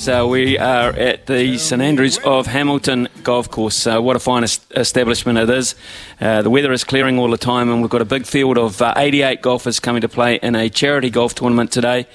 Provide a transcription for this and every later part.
So we are at the St Andrews of Hamilton Golf Course. Uh, what a fine est- establishment it is. Uh, the weather is clearing all the time, and we've got a big field of uh, 88 golfers coming to play in a charity golf tournament today.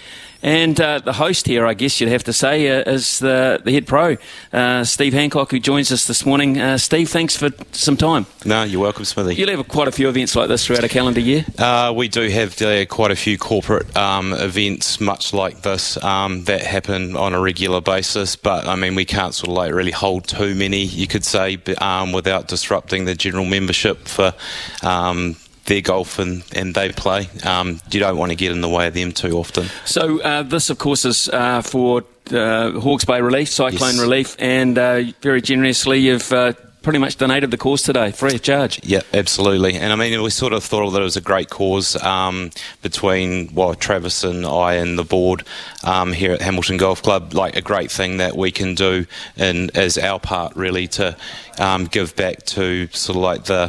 And uh, the host here, I guess you'd have to say, uh, is the, the head pro, uh, Steve Hancock, who joins us this morning. Uh, Steve, thanks for some time. No, you're welcome, Smithy. You'll have quite a few events like this throughout a calendar year. Uh, we do have uh, quite a few corporate um, events, much like this, um, that happen on a regular basis. But I mean, we can't sort of like really hold too many, you could say, um, without disrupting the general membership for um, their golf and, and they play. Um, you don't want to get in the way of them too often. So uh, this, of course, is uh, for uh, Hawke's Bay relief, cyclone Yes. relief, and uh, very generously you've uh, pretty much donated the course today, free of charge. Yeah, absolutely. And I mean, we sort of thought that it was a great cause um, between well, Travis and I and the board um, here at Hamilton Golf Club. Like a great thing that we can do, and as our part really to um, give back to sort of like the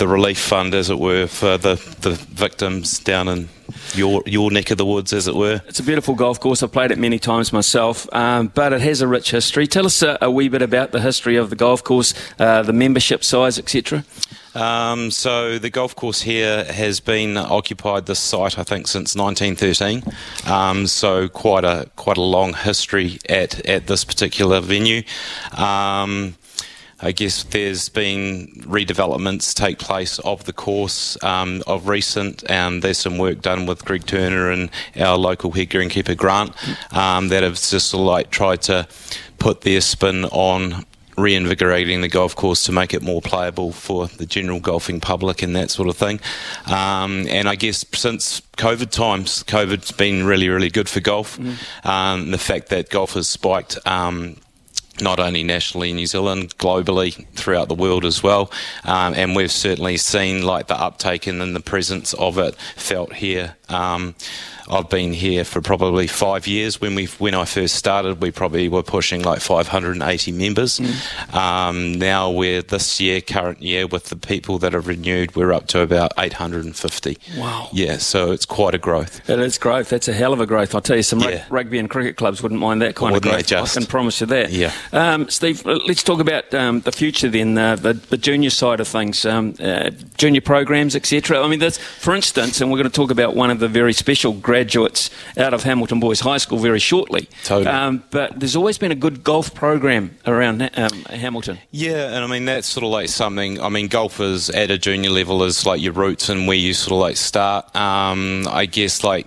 the relief fund, as it were, for the, the victims down in your your neck of the woods, as it were. It's a beautiful golf course. I've played it many times myself, um, but it has a rich history. Tell us a, a wee bit about the history of the golf course, uh, the membership size, etc. Um, so the golf course here has been occupied this site, I think, since 1913. Um, so quite a quite a long history at at this particular venue. Um, I guess there's been redevelopments take place of the course um, of recent, and there's some work done with Greg Turner and our local head greenkeeper Grant um, that have just like tried to put their spin on reinvigorating the golf course to make it more playable for the general golfing public and that sort of thing. Um, and I guess since COVID times, COVID's been really, really good for golf. Um, the fact that golf has spiked. Um, not only nationally in New Zealand, globally throughout the world as well. Um, and we've certainly seen like the uptake and then the presence of it felt here. Um, I've been here for probably five years. When we when I first started, we probably were pushing like 580 members. Um, now we're this year, current year, with the people that have renewed, we're up to about 850. Wow. Yeah, so it's quite a growth. It is growth. That's a hell of a growth. I'll tell you, some Yeah. rugby and cricket clubs wouldn't mind that kind Wouldn't of they growth. just? I can promise you that. Yeah. Um, Steve, let's talk about um, the future then, uh, the, the junior side of things, um, uh, junior programs, etc. I mean, that's, for instance, and we're going to talk about one of the very special graduates out of Hamilton Boys High School very shortly. Totally. Um, but there's always been a good golf program around um, Hamilton. Yeah, and I mean that's sort of like something. I mean, golfers at a junior level is like your roots and where you sort of like start. Um, I guess like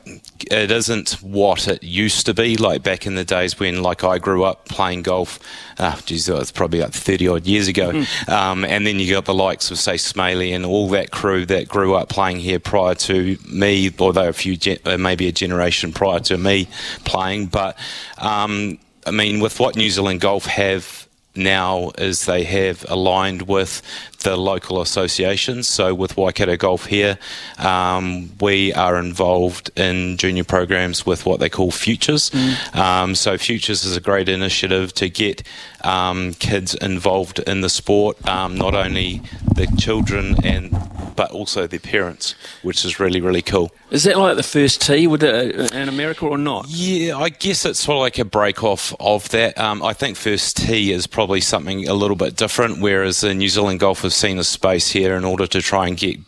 it isn't what it used to be. Like back in the days when like I grew up playing golf. Ah, geez, it's probably like thirty odd years ago. Um, and then you got the likes of say Smaley and all that crew that grew up playing here prior to me, although a few gen- uh, maybe a generation prior to me playing. But um, I mean, with what New Zealand Golf have now is they have aligned with the local associations. So with Waikato Golf here, um, we are involved in junior programs with what they call Futures. Um, so Futures is a great initiative to get um, kids involved in the sport, um, not only the children and but also their parents, which is really really cool. Is that like the first tee would it, in America or not? Yeah, I guess it's sort of like a break off of that. Um, I think first tee is probably something a little bit different, whereas the New Zealand Golf have seen a space here in order to try and get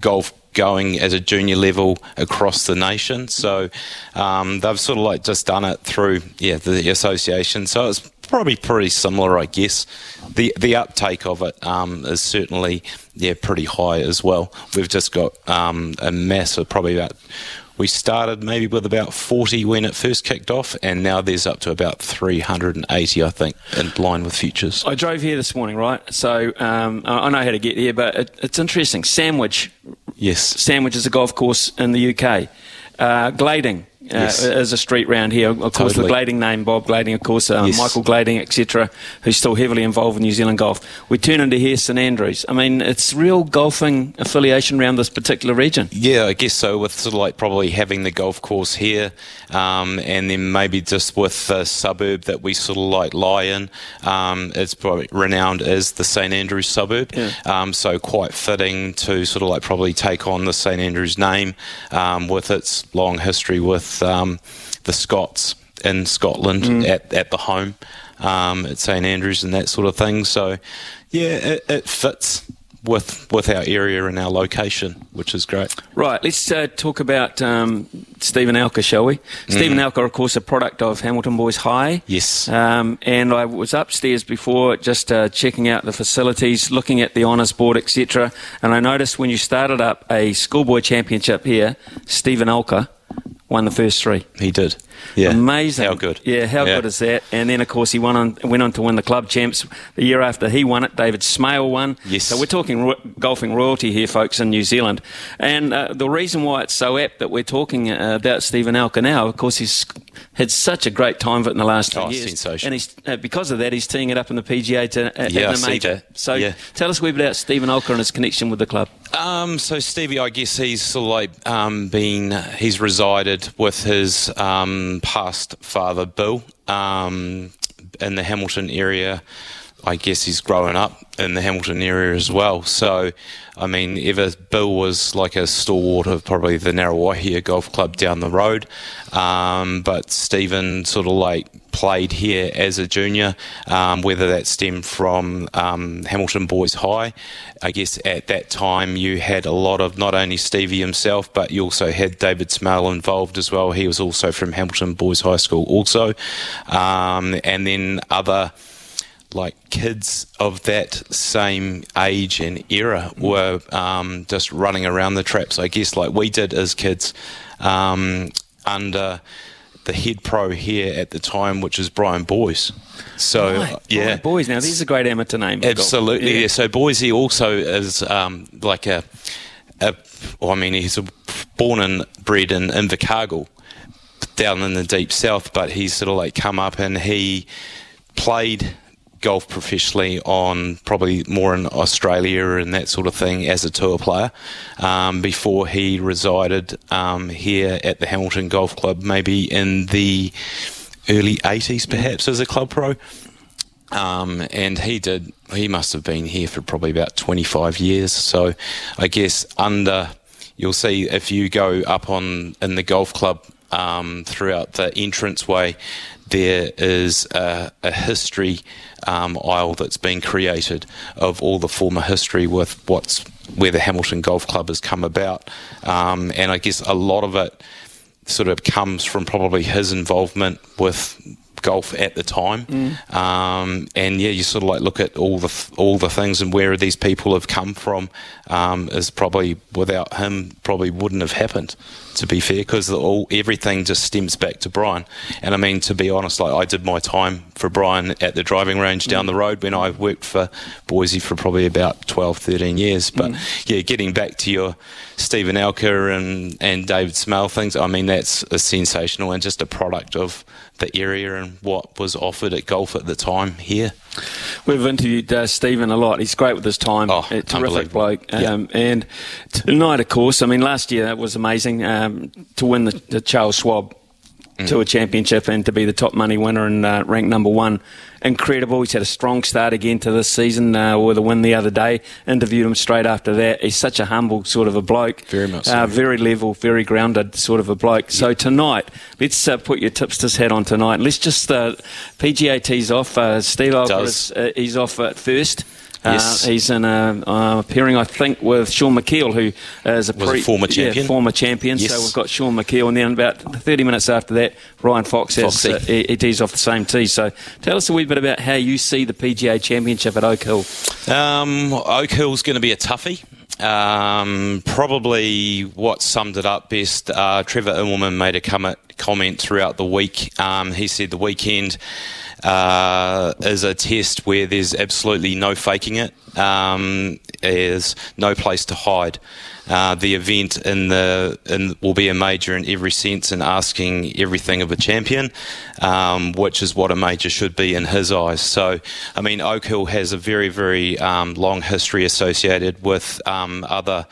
golf going at a junior level across the nation. So um, they've sort of like just done it through yeah the association. So it's probably pretty similar, I guess. The the uptake of it um, is certainly yeah pretty high as well. We've just got um, a massive, probably about. We started maybe with about 40 when it first kicked off, and now there's up to about 380, I think, in line with futures. I drove here this morning, right? So um, I know how to get here, but it, it's interesting. Sandwich, Yes. Sandwich is a golf course in the UK. Uh, Glading, yes. is a street round here. Of course, totally. the Glading name, Bob Glading, of course, um, yes. Michael Glading, etc., who's still heavily involved in New Zealand golf. We turn into here St Andrews. I mean, it's real golfing affiliation around this particular region. Yeah, I guess so. With sort of like probably having the golf course here, um, and then maybe just with the suburb that we sort of like lie in, um, it's probably renowned as the St Andrews suburb. Yeah. Um, so quite fitting to sort of like probably take on the St Andrews name um, with its long history with um, the Scots in Scotland mm. at, at the home um, at St Andrews and that sort of thing. So, yeah, it, it, fits with with our area and our location, which is great. Right, let's uh, talk about um, Steven Alker, shall we? Mm. Steven Alker, of course, a product of Hamilton Boys High. Yes. Um, and I was upstairs before just uh, checking out the facilities, looking at the honours board, etc. And I noticed when you started up a schoolboy championship here, Steven Alker won the first three. He did. Yeah. Amazing. How good. Yeah, how yeah. good is that? And then, of course, he won on, went on to win the club champs. The year after he won it, David Smale won. Yes. So we're talking ro- golfing royalty here, folks, in New Zealand. And uh, the reason why it's so apt that we're talking uh, about Steven Alker now, of course, he's had such a great time of it in the last two oh, years. Sensational. And he's, uh, because of that, he's teeing it up in the PGA to, uh, yeah, in the major. So yeah. tell us a wee bit about Steven Alker and his connection with the club. Um, so Stevie, I guess he's sort of like um, been he's resided with his um, past father Bill um, in the Hamilton area. I guess he's growing up in the Hamilton area as well. So, I mean, ever Bill was like a stalwart of probably the Ngaruawahia Golf Club down the road, um, but Steven sort of like played here as a junior, um, whether that stemmed from um, Hamilton Boys High. I guess at that time you had a lot of not only Stevie himself, but you also had David Smale involved as well. He was also from Hamilton Boys High School, also, um, and then other like kids of that same age and era were um, just running around the traps, I guess, like we did as kids um, under the head pro here at the time, which is Brian Boyes. So right. yeah, Brian Boyes. Now these are great amateur names. Absolutely. Yeah. yeah. So Boise also is um, like a, a well, I mean, he's a, born and bred in Invercargill, down in the deep south, but he's sort of like come up and he played golf professionally on probably more in Australia and that sort of thing as a tour player um, before he resided um, here at the Hamilton Golf Club, maybe in the early 80s, perhaps, as a club pro. Um, and he did, he must have been here for probably about 25 years. So I guess under, you'll see if you go up on in the golf club um, throughout the entranceway, there is a, a history um, aisle that's been created of all the former history with what's where the Hamilton Golf Club has come about, um, and I guess a lot of it sort of comes from probably his involvement with golf at the time. Mm. Um, and yeah, you sort of like look at all the all the things and where these people have come from. Um, is probably without him probably wouldn't have happened. To be fair, because all everything just stems back to Brian. And I mean, to be honest, like I did my time for Brian at the driving range down mm. the road when I worked for Boise for probably about 12, 13 years. But mm. yeah, getting back to your Steven Alker and and David Smale things, I mean that's a sensational and just a product of the area and what was offered at golf at the time here. We've interviewed uh, Steven a lot. He's great with his time. Oh, a terrific bloke. Um, And tonight, of course, I mean, last year that was amazing um, to win the, the Charles Schwab mm. a Championship and to be the top money winner and uh, ranked number one. Incredible. He's had a strong start again to this season uh, with a win the other day. Interviewed him straight after that. He's such a humble sort of a bloke. Very much so. Uh, very level, very grounded sort of a bloke. So tonight, let's uh, put your tipster's hat on tonight. Let's just, uh, PGA tees off. Uh, Steve is, uh, he's off at first. Uh, yes. Uh, he's in a uh, pairing, I think, with Shaun Micheel, who is a, pre- a former champion. Yeah, former champion. Yes. So we've got Shaun Micheel, and then about 30 minutes after that, Ryan Fox has uh, tees off the same tee. So tell us a wee bit about how you see the PGA Championship at Oak Hill. Um, Oak Hill's going to be a toughie. Um, probably what summed it up best. Uh, Trevor Immelman made a comment comment throughout the week. Um, he said the weekend uh, is a test where there's absolutely no faking it. Um, there's no place to hide. Uh, the event in the in, will be a major in every sense and asking everything of a champion, um, which is what a major should be in his eyes. So, I mean, Oak Hill has a very, very um, long history associated with um, other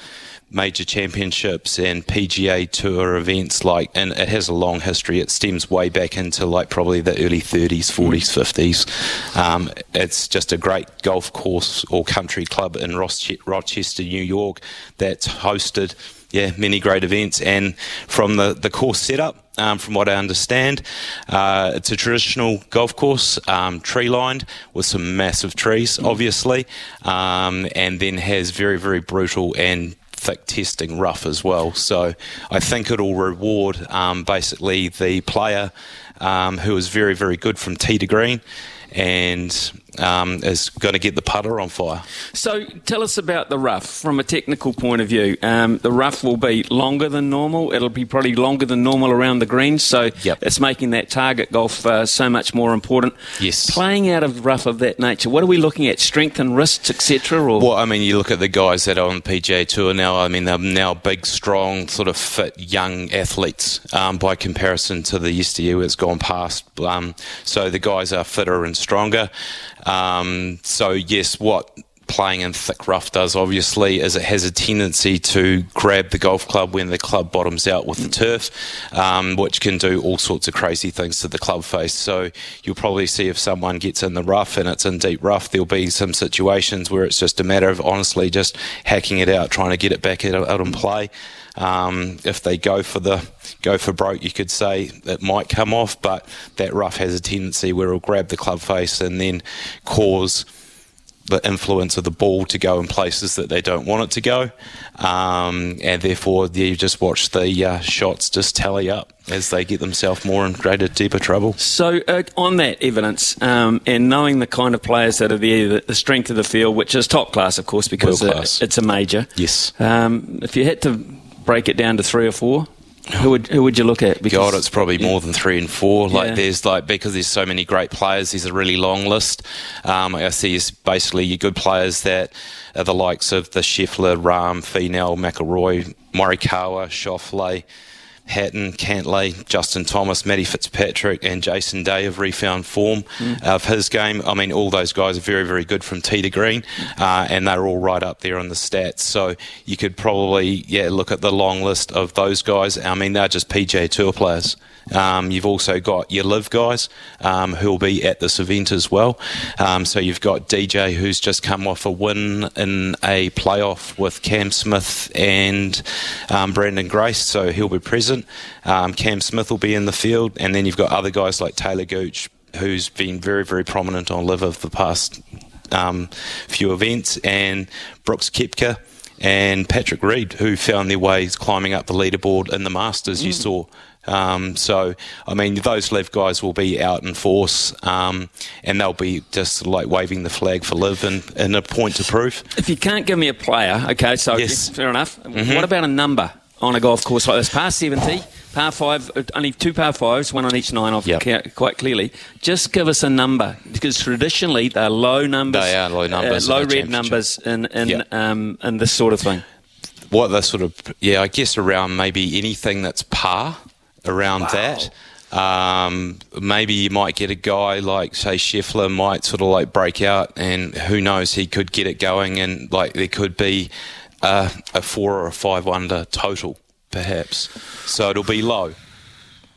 major championships and PGA Tour events. Like, and it has a long history. It stems way back into like probably the early 30s, 40s, 50s. Um, it's just a great golf course or country club in Rochester, New York, that's hosted. Yeah, many great events, and from the, the course setup, um, from what I understand. Uh, it's a traditional golf course, um, tree lined with some massive trees, obviously, um, and then has very, very brutal and thick testing rough as well. So I think it'll reward um, basically the player um, who is very, very good from tee to green and um, is going to get the putter on fire. So tell us about the rough from a technical point of view. Um, the rough will be longer than normal. It'll be probably longer than normal around the greens. So yep. it's making that target golf uh, so much more important. Yes. Playing out of rough of that nature, what are we looking at? Strength and wrists, etc. Or well, I mean, you look at the guys that are on the PGA Tour now. I mean, they're now big, strong, sort of fit young athletes um, by comparison to the yesteryear that's gone past. Um, so the guys are fitter and stronger. Um, so yes, what playing in thick rough does obviously is it has a tendency to grab the golf club when the club bottoms out with the turf, um, which can do all sorts of crazy things to the club face. So you'll probably see if someone gets in the rough and it's in deep rough, there'll be some situations where it's just a matter of honestly just hacking it out, trying to get it back out, out and play. Um, if they go for the go for broke, you could say it might come off, but that rough has a tendency where it'll grab the club face and then cause the influence of the ball to go in places that they don't want it to go, um, and therefore you just watch the uh, shots just tally up as they get themselves more in greater, deeper trouble. So, uh, on that evidence um, and knowing the kind of players that are there, the, the, strength of the field, which is top class, of course, because it's a major. Yes. Um, if you had to break it down to three or four, who would who would you look at? Because, God, it's probably yeah. more than three and four. Like yeah. there's like because there's so many great players. There's a really long list. Um, I see is basically your good players that are the likes of the Scheffler, Rahm, Finau, McIlroy, Morikawa, Schauffele. Hatton, Cantlay, Justin Thomas, Matty Fitzpatrick, and Jason Day have refound form mm. of his game. I mean, all those guys are very, very good from tee to green, uh, and they're all right up there on the stats. So you could probably, yeah, look at the long list of those guys. I mean, they're just PGA Tour players. Um, you've also got your LIV guys um, who will be at this event as well. Um, so you've got DJ who's just come off a win in a playoff with Cam Smith and um, Branden Grace, so he'll be present. Um, Cam Smith will be in the field, and then you've got other guys like Taylor Gooch, who's been very, very prominent on LIV of the past um, few events, and Brooks Koepka and Patrick Reed, who found their ways climbing up the leaderboard in the Masters. Mm. You saw um, so, I mean, those LIV guys will be out in force um, and they'll be just like waving the flag for LIV and, and a point to prove. If you can't give me a player, okay, so yes. fair enough. Mm-hmm. What about a number on a golf course like this? par 70, par five, only two par fives, one on each nine off yep. quite clearly. Just give us a number because traditionally they're low numbers. They are low numbers. Uh, low red numbers in, in, yep. um, in this sort of thing. What the sort of, yeah, I guess around maybe anything that's par around wow. that. Um, maybe you might get a guy like say Scheffler might sort of like break out, and who knows, he could get it going, and like there could be a, a four or a five under total, perhaps. So it'll be low.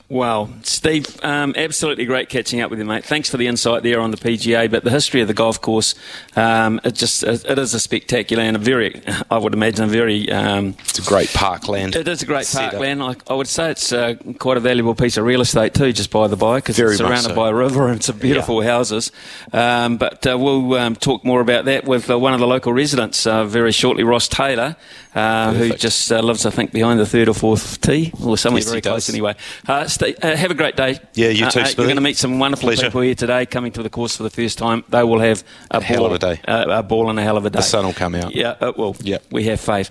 Well, Steve, um, absolutely great catching up with you, mate. Thanks for the insight there on the PGA. But the history of the golf course, um, it just it is a spectacular and a very, I would imagine, a very. Um, it's a great parkland. It is a great parkland. I, I, would say it's uh, quite a valuable piece of real estate too, just by the by, because it's surrounded so. by a river and some beautiful yeah. houses. Um, but uh, we'll um, talk more about that with uh, one of the local residents uh, very shortly, Ross Taylor, uh, who just uh, lives, I think, behind the third or fourth tee, or somewhere yes, very close anyway. Uh, have a great day. Yeah, you too. Uh, you're going to meet some wonderful Pleasure. people here today coming to the course for the first time. They will have a, a ball, of a day. Uh, a ball and a hell of a day. The sun will come out. Yeah, it will. Yeah. We have faith.